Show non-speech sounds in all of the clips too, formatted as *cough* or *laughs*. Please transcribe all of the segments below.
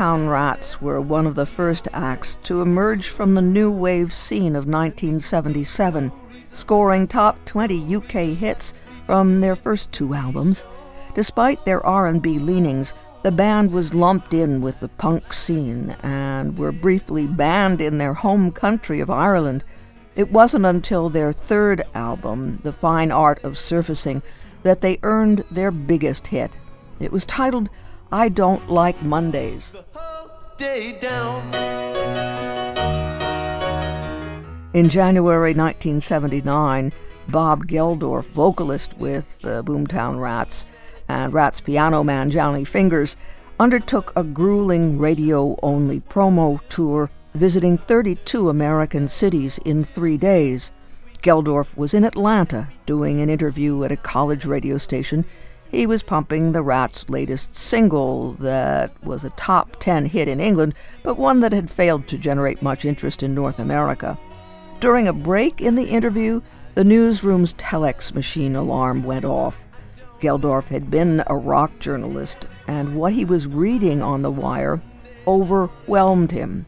Boomtown Rats were one of the first acts to emerge from the new wave scene of 1977, scoring top 20 UK hits from their first two albums. Despite their R&B leanings, the band was lumped in with the punk scene and were briefly banned in their home country of Ireland. It wasn't until their third album, The Fine Art of Surfacing, that they earned their biggest hit. It was titled I Don't Like Mondays. In January 1979, Bob Geldof, vocalist with the Boomtown Rats, and Rats piano man Johnny Fingers, undertook a grueling radio only promo tour visiting 32 American cities in three days. Geldof was in Atlanta doing an interview at a college radio station. He was pumping the Rats' latest single that was a top 10 hit in England, but one that had failed to generate much interest in North America. During a break in the interview, the newsroom's telex machine alarm went off. Geldof had been a rock journalist, and what he was reading on the wire overwhelmed him.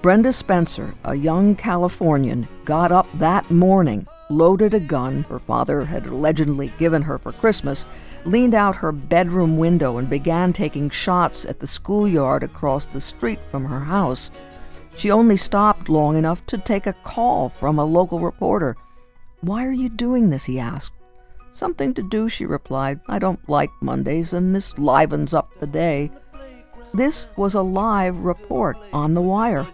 Brenda Spencer, a young Californian, got up that morning, loaded a gun her father had allegedly given her for Christmas, leaned out her bedroom window, and began taking shots at the schoolyard across the street from her house. She only stopped long enough to take a call from a local reporter. Why are you doing this? he asked. Something to do, she replied. I don't like Mondays, and this livens up the day. This was a live report on the wire.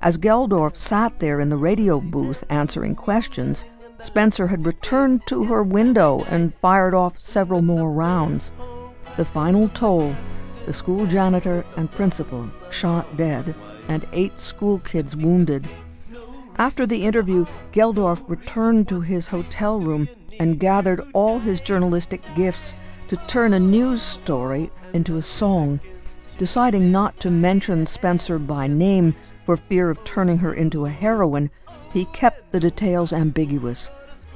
As Geldof sat there in the radio booth answering questions, Spencer had returned to her window and fired off several more rounds. The final toll the school janitor and principal shot dead, and eight school kids wounded. After the interview, Geldof returned to his hotel room and gathered all his journalistic gifts to turn a news story into a song. Deciding not to mention Spencer by name for fear of turning her into a heroine, he kept the details ambiguous.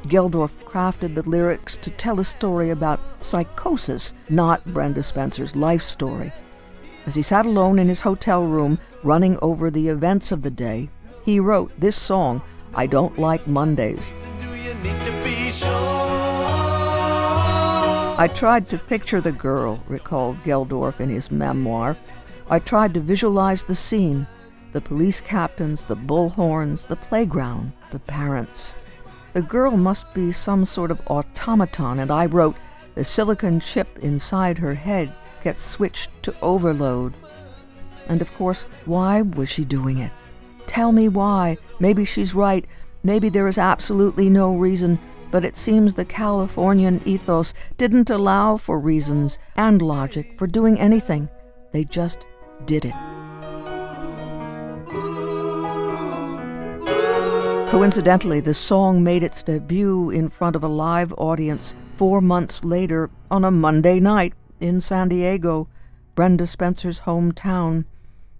Geldof crafted the lyrics to tell a story about psychosis, not Brenda Spencer's life story. As he sat alone in his hotel room, running over the events of the day, he wrote this song, I Don't Like Mondays. I tried to picture the girl, recalled Geldof in his memoir. I tried to visualize the scene the police captains, the bullhorns, the playground, the parents. The girl must be some sort of automaton, and I wrote, the silicon chip inside her head gets switched to overload. And of course, why was she doing it? Tell me why. Maybe she's right. Maybe there is absolutely no reason, but it seems the Californian ethos didn't allow for reasons and logic for doing anything. They just did it. Coincidentally, the song made its debut in front of a live audience four months later on a Monday night in San Diego, Brenda Spencer's hometown.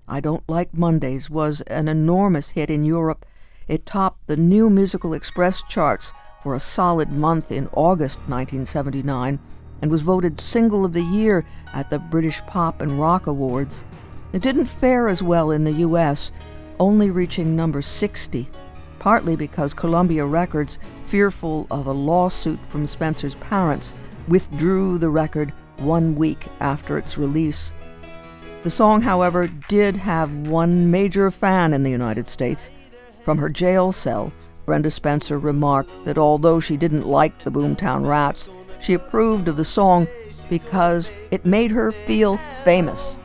I Don't Like Mondays was an enormous hit in Europe. It topped the New Musical Express charts for a solid month in August 1979 and was voted Single of the Year at the British Pop and Rock Awards. It didn't fare as well in the U.S., only reaching number 60, partly because Columbia Records, fearful of a lawsuit from Spencer's parents, withdrew the record one week after its release. The song, however, did have one major fan in the United States. From her jail cell, Brenda Spencer remarked that although she didn't like the Boomtown Rats, she approved of the song because it made her feel famous.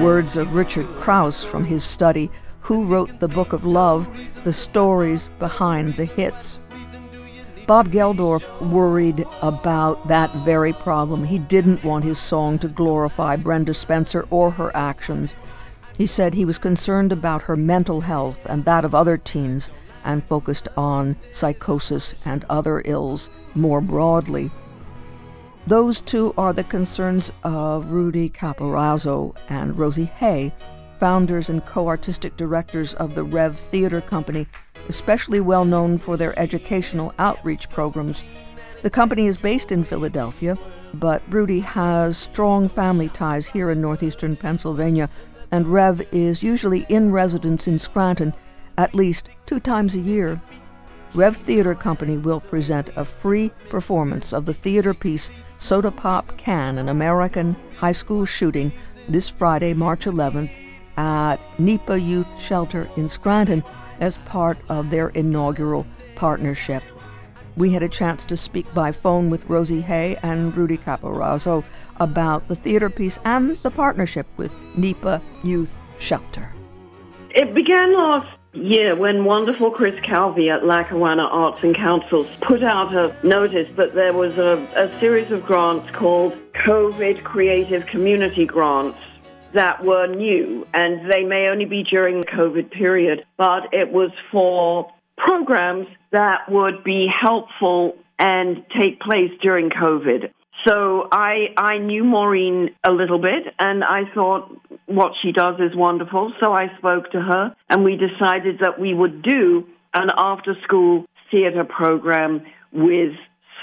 Words of Richard Crouse from his study, Who Wrote the Book of Love? The Stories Behind the Hits. Bob Geldof worried about that very problem. He didn't want his song to glorify Brenda Spencer or her actions. He said he was concerned about her mental health and that of other teens and focused on psychosis and other ills more broadly. Those two are the concerns of Rudy Caporaso and Rosie Hay, founders and co artistic directors of the Rev Theater Company, especially well known for their educational outreach programs. The company is based in Philadelphia, but Rudy has strong family ties here in northeastern Pennsylvania, and Rev is usually in residence in Scranton at least two times a year. Rev Theater Company will present a free performance of the theater piece Soda Pop Can, an American high school shooting, this Friday, March 11th, at NEPA Youth Shelter in Scranton as part of their inaugural partnership. We had a chance to speak by phone with Rosie Hay and Rudy Caporaso about the theater piece and the partnership with NEPA Youth Shelter. It began last year when wonderful Chris Calvi at Lackawanna Arts and Councils put out a notice that there was a, a series of grants called COVID Creative Community Grants that were new, and they may only be during the COVID period, but it was for programs that would be helpful and take place during COVID. So I I knew Maureen a little bit, and I thought what she does is wonderful. So I spoke to her, and we decided that we would do an after school theater program with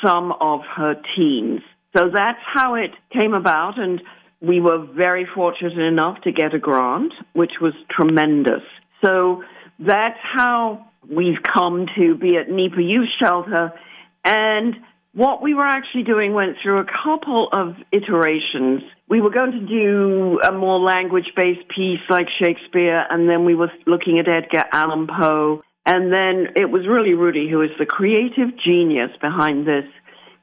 some of her teens. So that's how it came about, and we were very fortunate enough to get a grant, which was tremendous. So that's how we've come to be at NEPA Youth Shelter. And what we were actually doing went through a couple of iterations. We were going to do a more language based piece like Shakespeare, and then we were looking at Edgar Allan Poe. And then it was really Rudy, who is the creative genius behind this,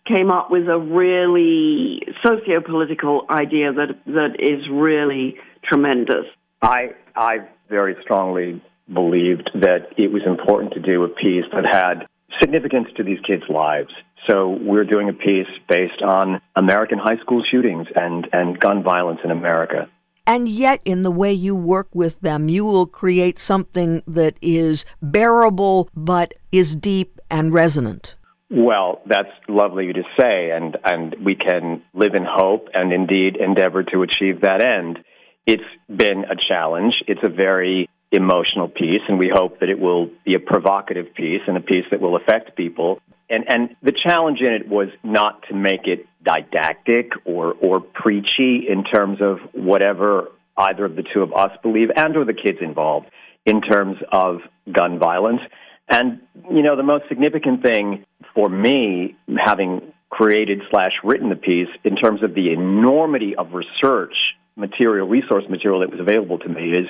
came up with a really socio political idea that, that is really tremendous. I, I very strongly believed that it was important to do a piece that had significance to these kids' lives. So we're doing a piece based on American high school shootings and, and gun violence in America. And yet, in the way you work with them, you will create something that is bearable but is deep and resonant. Well, that's lovely to say, and, and we can live in hope and indeed endeavor to achieve that end. It's been a challenge. It's a very emotional piece, and we hope that it will be a provocative piece and a piece that will affect people. And, and the challenge in it was not to make it didactic or, or preachy in terms of whatever either of the two of us believe and or the kids involved in terms of gun violence. And, you know, the most significant thing for me, having created slash written the piece, in terms of the enormity of research material, resource material that was available to me, is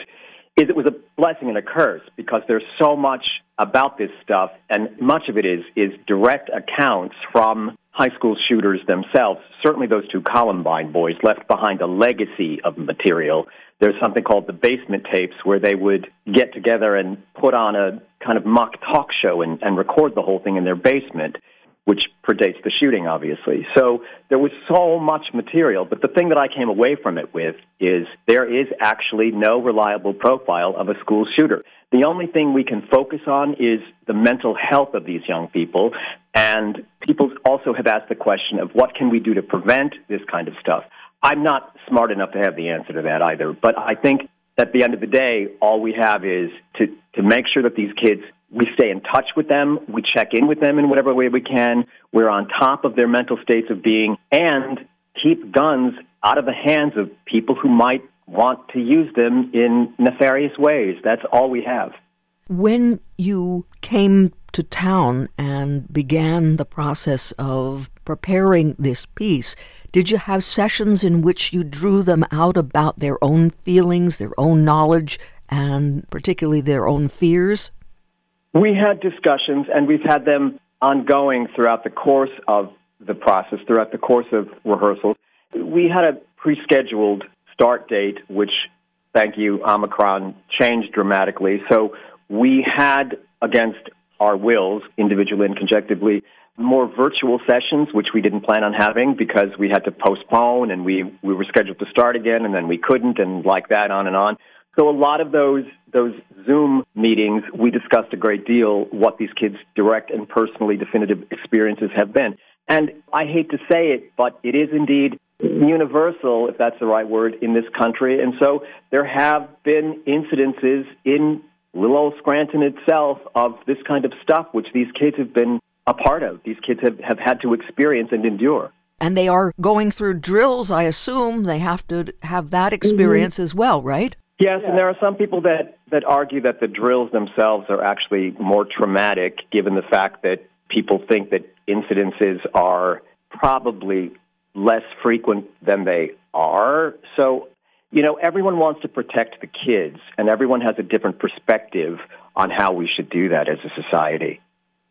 is it was a blessing and a curse because there's so much about this stuff, and much of it is is direct accounts from high school shooters themselves. Certainly, those two Columbine boys left behind a legacy of material. There's something called the basement tapes where they would get together and put on a kind of mock talk show and, and record the whole thing in their basement which predates the shooting, obviously. So there was so much material, but the thing that I came away from it with is there is actually no reliable profile of a school shooter. The only thing we can focus on is the mental health of these young people, and people also have asked the question of what can we do to prevent this kind of stuff. I'm not smart enough to have the answer to that either, but I think at the end of the day, all we have is to, to make sure that these kids we stay in touch with them. We check in with them in whatever way we can. We're on top of their mental states of being and keep guns out of the hands of people who might want to use them in nefarious ways. That's all we have. When you came to town and began the process of preparing this piece, did you have sessions in which you drew them out about their own feelings, their own knowledge, and particularly their own fears? We had discussions, and we've had them ongoing throughout the course of the process, throughout the course of rehearsals. We had a pre scheduled start date, which, thank you, Omicron changed dramatically. So we had, against our wills, individually and conjectively, more virtual sessions, which we didn't plan on having because we had to postpone and we, we were scheduled to start again and then we couldn't, and like that, on and on. So a lot of those those Zoom meetings, we discussed a great deal what these kids' direct and personally definitive experiences have been. And I hate to say it, but it is indeed universal, if that's the right word, in this country. And so there have been incidences in little old Scranton itself of this kind of stuff, which these kids have been a part of. These kids have, have had to experience and endure. And they are going through drills, I assume. They have to have that experience mm-hmm. as well, right? Yes, and there are some people that, that argue that the drills themselves are actually more traumatic, given the fact that people think that incidences are probably less frequent than they are. So, you know, everyone wants to protect the kids, and everyone has a different perspective on how we should do that as a society.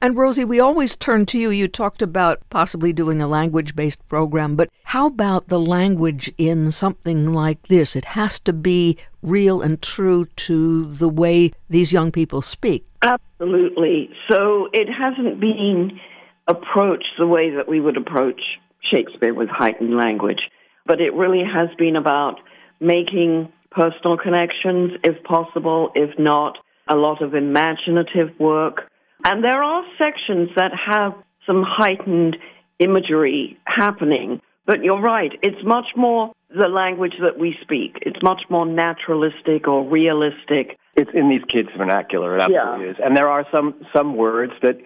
And Rosie, we always turn to you. You talked about possibly doing a language based program, but how about the language in something like this? It has to be real and true to the way these young people speak. Absolutely. So it hasn't been approached the way that we would approach Shakespeare with heightened language, but it really has been about making personal connections if possible, if not, a lot of imaginative work and there are sections that have some heightened imagery happening. But you're right, it's much more the language that we speak. It's much more naturalistic or realistic. It's in these kids' vernacular, it absolutely yeah. is. And there are some, some words that,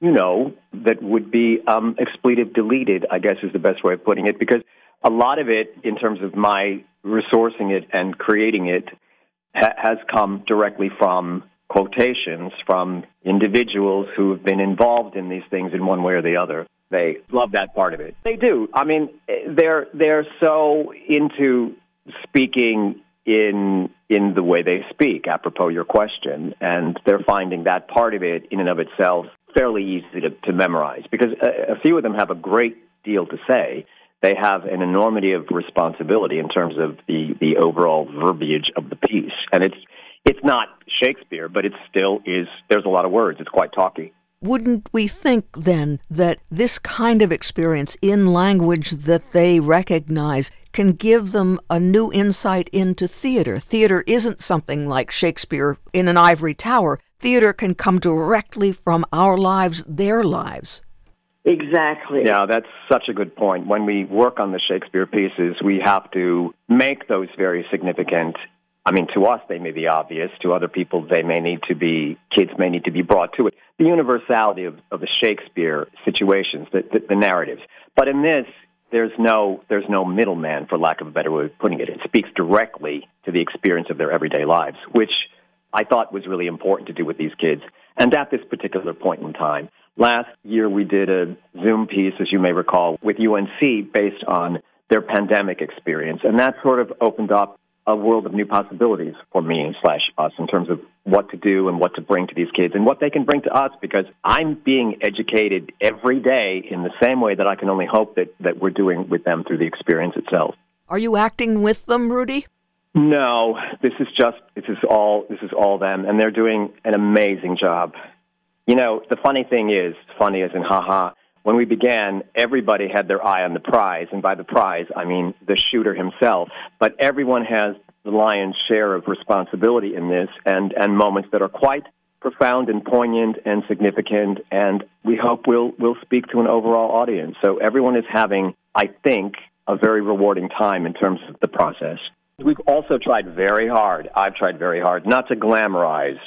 you know, that would be um, expletive deleted, I guess is the best way of putting it, because a lot of it, in terms of my resourcing it and creating it, ha- has come directly from quotations from individuals who have been involved in these things in one way or the other. They love that part of it. They do. I mean, they're they're so into speaking in in the way they speak, apropos your question, and they're finding that part of it in and of itself fairly easy to, to memorize because a, a few of them have a great deal to say. They have an enormity of responsibility in terms of the the overall verbiage of the piece, and it's it's not Shakespeare, but it still is. There's a lot of words. It's quite talky. Wouldn't we think then that this kind of experience in language that they recognize can give them a new insight into theater? Theater isn't something like Shakespeare in an ivory tower. Theater can come directly from our lives, their lives. Exactly. Yeah, that's such a good point. When we work on the Shakespeare pieces, we have to make those very significant I mean, to us, they may be obvious. To other people, they may need to be, kids may need to be brought to it. The universality of, of the Shakespeare situations, the, the, the narratives. But in this, there's no, there's no middleman, for lack of a better way of putting it. It speaks directly to the experience of their everyday lives, which I thought was really important to do with these kids. And at this particular point in time, last year we did a Zoom piece, as you may recall, with UNC based on their pandemic experience. And that sort of opened up a world of new possibilities for me slash us in terms of what to do and what to bring to these kids and what they can bring to us because I'm being educated every day in the same way that I can only hope that, that we're doing with them through the experience itself. Are you acting with them, Rudy? No, this is just this is all this is all them and they're doing an amazing job. You know, the funny thing is, funny as in haha, when we began, everybody had their eye on the prize, and by the prize, I mean the shooter himself. But everyone has the lion's share of responsibility in this, and, and moments that are quite profound and poignant and significant, and we hope will will speak to an overall audience. So everyone is having, I think, a very rewarding time in terms of the process. We've also tried very hard. I've tried very hard not to glamorize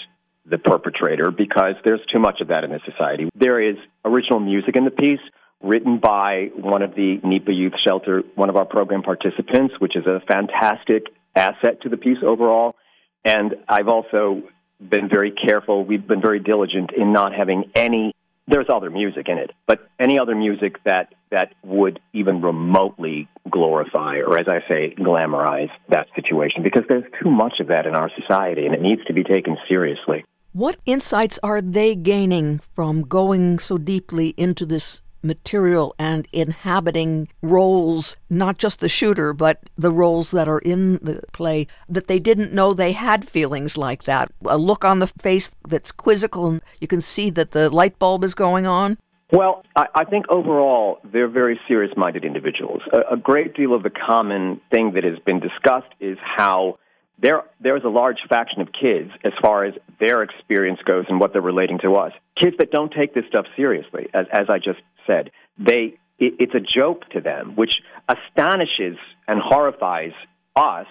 the perpetrator because there's too much of that in this society. There is original music in the piece written by one of the NEPA Youth Shelter, one of our program participants, which is a fantastic asset to the piece overall. And I've also been very careful. We've been very diligent in not having any. There's other music in it, but any other music that that would even remotely glorify, or as I say, glamorize that situation, because there's too much of that in our society, and it needs to be taken seriously. What insights are they gaining from going so deeply into this material and inhabiting roles, not just the shooter, but the roles that are in the play, that they didn't know they had feelings like that? A look on the face that's quizzical, and you can see that the light bulb is going on? Well, I, I think overall they're very serious minded individuals. A, a great deal of the common thing that has been discussed is how there there's a large faction of kids as far as their experience goes and what they're relating to us. Kids that don't take this stuff seriously, as as I just said, they it, it's a joke to them, which astonishes and horrifies us.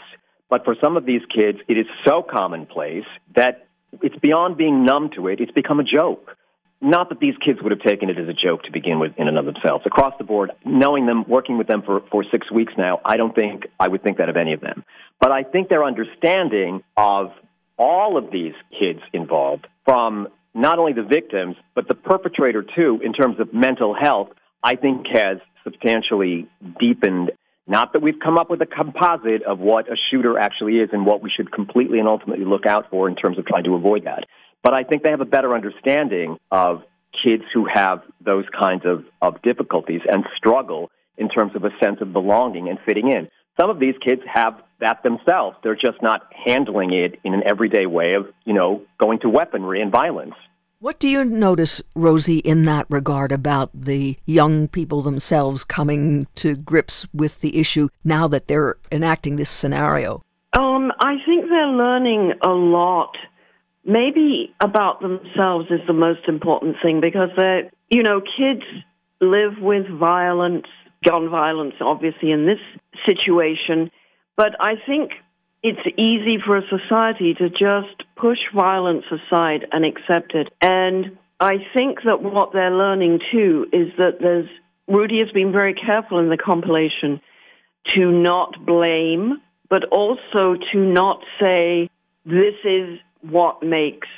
But for some of these kids, it is so commonplace that it's beyond being numb to it. It's become a joke. Not that these kids would have taken it as a joke to begin with in and of themselves. Across the board, knowing them, working with them for, for six weeks now, I don't think I would think that of any of them. But I think their understanding of all of these kids involved, from not only the victims, but the perpetrator too, in terms of mental health, I think has substantially deepened. Not that we've come up with a composite of what a shooter actually is and what we should completely and ultimately look out for in terms of trying to avoid that. But I think they have a better understanding of kids who have those kinds of, of difficulties and struggle in terms of a sense of belonging and fitting in. Some of these kids have that themselves. They're just not handling it in an everyday way of, you know, going to weaponry and violence. What do you notice, Rosie, in that regard about the young people themselves coming to grips with the issue now that they're enacting this scenario? Um, I think they're learning a lot maybe about themselves is the most important thing because they're, you know, kids live with violence, gun violence, obviously, in this situation. But I think it's easy for a society to just push violence aside and accept it. And I think that what they're learning too is that there's, Rudy has been very careful in the compilation to not blame, but also to not say, this is what makes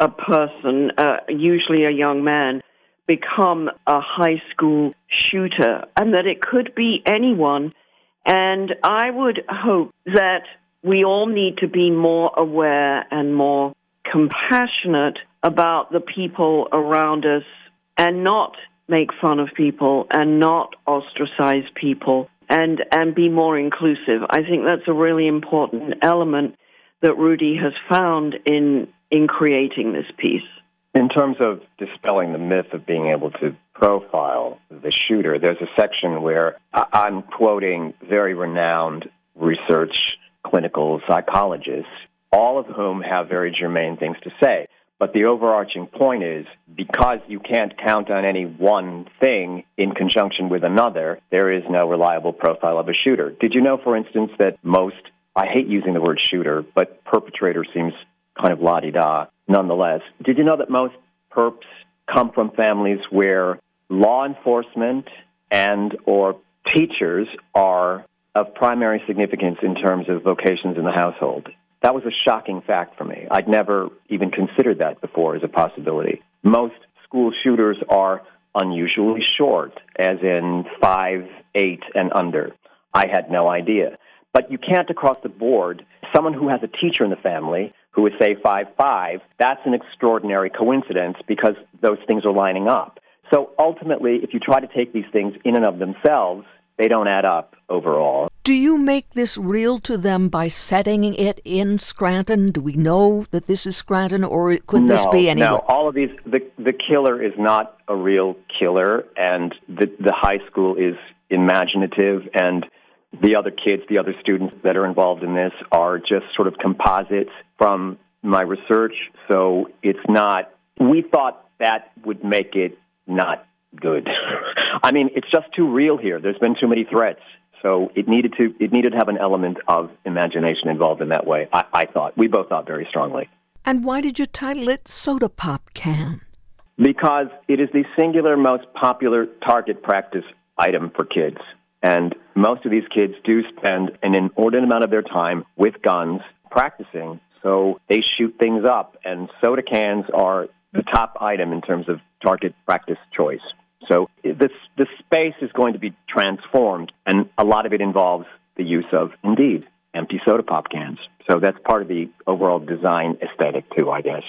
a person, uh, usually a young man, become a high school shooter, and that it could be anyone. And I would hope that we all need to be more aware and more compassionate about the people around us and not make fun of people and not ostracize people and, and be more inclusive. I think that's a really important element that Rudy has found in in creating this piece. In terms of dispelling the myth of being able to profile the shooter, there's a section where I'm quoting very renowned research clinical psychologists, all of whom have very germane things to say. But the overarching point is because you can't count on any one thing in conjunction with another, there is no reliable profile of a shooter. Did you know, for instance, that most I hate using the word shooter, but perpetrator seems kind of la di da nonetheless. Did you know that most perps come from families where law enforcement and or teachers are of primary significance in terms of vocations in the household? That was a shocking fact for me. I'd never even considered that before as a possibility. Most school shooters are unusually short, as in five, eight, and under. I had no idea. But you can't across the board, someone who has a teacher in the family who is, say, five five, that's an extraordinary coincidence because those things are lining up. So ultimately, if you try to take these things in and of themselves, they don't add up overall. Do you make this real to them by setting it in Scranton? Do we know that this is Scranton, or could no, this be anywhere? No, all of these. The the killer is not a real killer, and the the high school is imaginative and the other kids, the other students that are involved in this are just sort of composites from my research. So it's not, we thought that would make it not good. *laughs* I mean, it's just too real here. There's been too many threats. So it needed to it needed to have an element of imagination involved in that way. I, I thought we both thought very strongly. And why did you title it Soda Pop Can? Because it is the singular most popular target practice item for kids. And most of these kids do spend an inordinate amount of their time with guns practicing. So they shoot things up, and soda cans are the top item in terms of target practice choice. So this the space is going to be transformed, and a lot of it involves the use of, indeed, empty soda pop cans. So that's part of the overall design aesthetic too, I guess.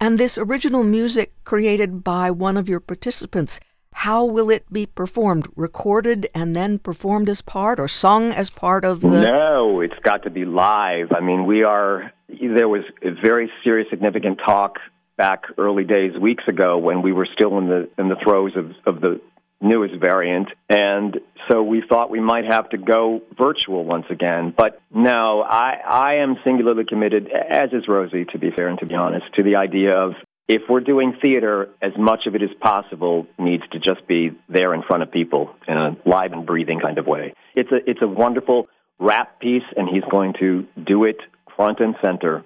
And this original music created by one of your participants how will it be performed? Recorded and then performed as part or sung as part of the. No, it's got to be live. I mean, we are. There was a very serious, significant talk back early days, weeks ago, when we were still in the in the throes of, of the newest variant, and so we thought we might have to go virtual once again. But no, I I am singularly committed, as is Rosie, to be fair and to be honest, to the idea of if we're doing theater, as much of it as possible needs to just be there in front of people in a live and breathing kind of way. It's a it's a wonderful rap piece, and he's going to do it front and center.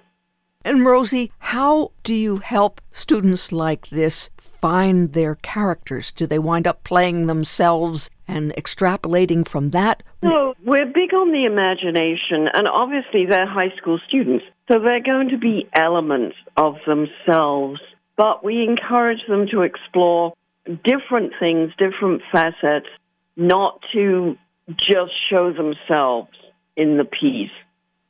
And Rosie, how do you help students like this find their characters? Do they wind up playing themselves and extrapolating from that? No, we're big on the imagination, and obviously they're high school students, so they're going to be elements of themselves. But we encourage them to explore different things, different facets, not to just show themselves in the piece.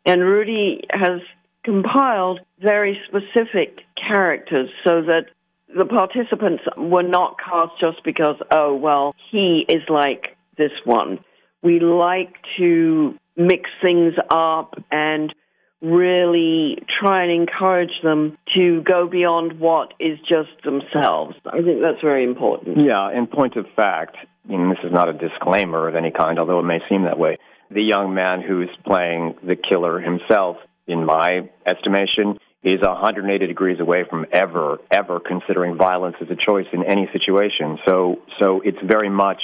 And Rudy has compiled very specific characters so that the participants were not cast just because, oh, well, he is like this one. We like to mix things up and really try and encourage them to go beyond what is just themselves. I think that's very important. Yeah, in point of fact, and this is not a disclaimer of any kind, although it may seem that way, the young man who's playing the killer himself, in my estimation, is 180 degrees away from ever, ever considering violence as a choice in any situation. So, so it's very much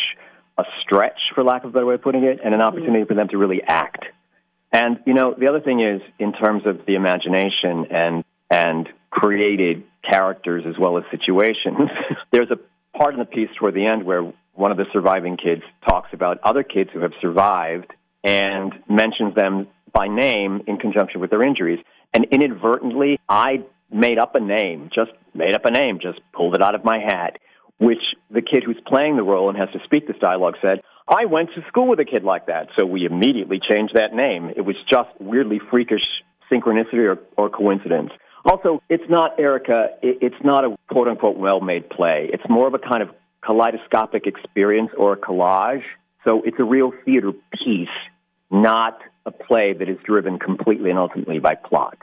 a stretch, for lack of a better way of putting it, and an opportunity for them to really act. And you know, the other thing is in terms of the imagination and and created characters as well as situations. *laughs* there's a part in the piece toward the end where one of the surviving kids talks about other kids who have survived and mentions them by name in conjunction with their injuries. And inadvertently, I made up a name, just made up a name, just pulled it out of my hat, which the kid who's playing the role and has to speak this dialogue said, I went to school with a kid like that. So we immediately changed that name. It was just weirdly freakish synchronicity or, or coincidence. Also, it's not, Erica, it, it's not a quote unquote well made play. It's more of a kind of kaleidoscopic experience or a collage. So it's a real theater piece, not a play that is driven completely and ultimately by plot.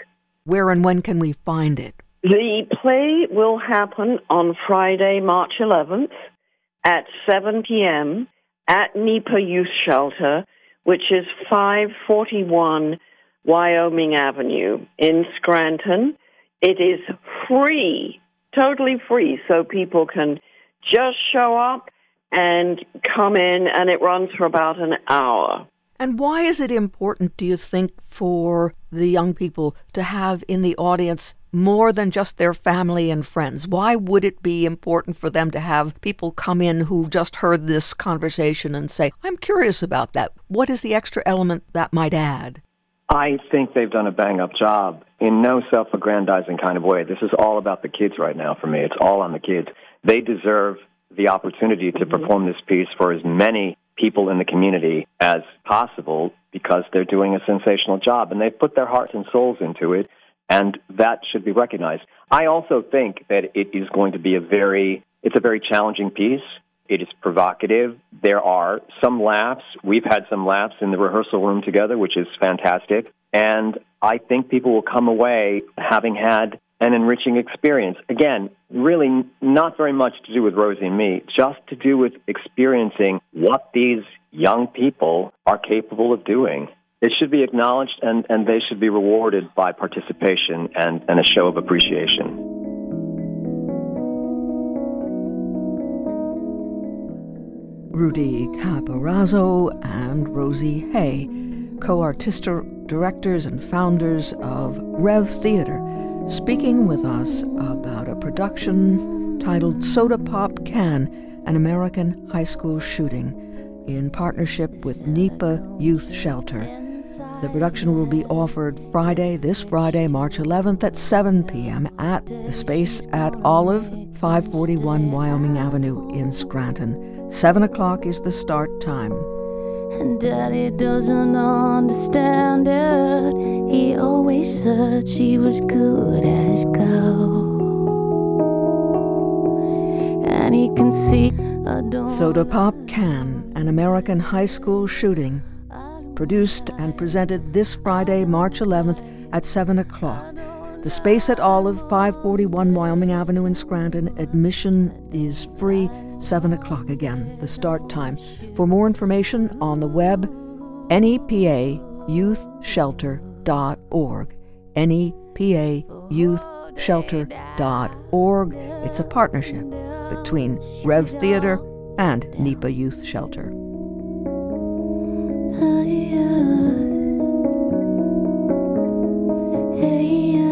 Where and when can we find it? The play will happen on Friday, March 11th at 7 p.m. at NEPA Youth Shelter, which is 541 Wyoming Avenue in Scranton. It is free, totally free, so people can just show up and come in, and it runs for about an hour. And why is it important, do you think, for the young people to have in the audience more than just their family and friends? Why would it be important for them to have people come in who just heard this conversation and say, I'm curious about that? What is the extra element that might add? I think they've done a bang up job in no self aggrandizing kind of way. This is all about the kids right now for me. It's all on the kids. They deserve the opportunity to perform this piece for as many people in the community as possible because they're doing a sensational job and they've put their hearts and souls into it and that should be recognized. I also think that it is going to be a very it's a very challenging piece. It is provocative. There are some laughs. We've had some laughs in the rehearsal room together, which is fantastic. And I think people will come away having had an enriching experience. Again, really not very much to do with Rosie and me, just to do with experiencing what these young people are capable of doing. It should be acknowledged and, and they should be rewarded by participation and, and a show of appreciation. Rudy Caporaso and Rosie Hay, co artistic directors and founders of Rev Theater speaking with us about a production titled Soda Pop Can An American High School Shooting in partnership with NEPA Youth Shelter. The production will be offered Friday, this Friday, March 11th at 7 p.m. at the space at Olive, 541 Wyoming Avenue in Scranton. 7 o'clock is the start time. And daddy doesn't understand it. He always said she was good as gold. And he can see Soda Pop Can, an American high school shooting. Produced and presented this Friday, March 11th at 7 o'clock. The space at Olive, 541 Wyoming Avenue in Scranton. Admission is free. 7 o'clock again, the start time. For more information on the web, nepayouthshelter.org nepauth.org. nepayouthshelter.org. It's a partnership between Rev Theater and NEPA Youth Shelter. Hey,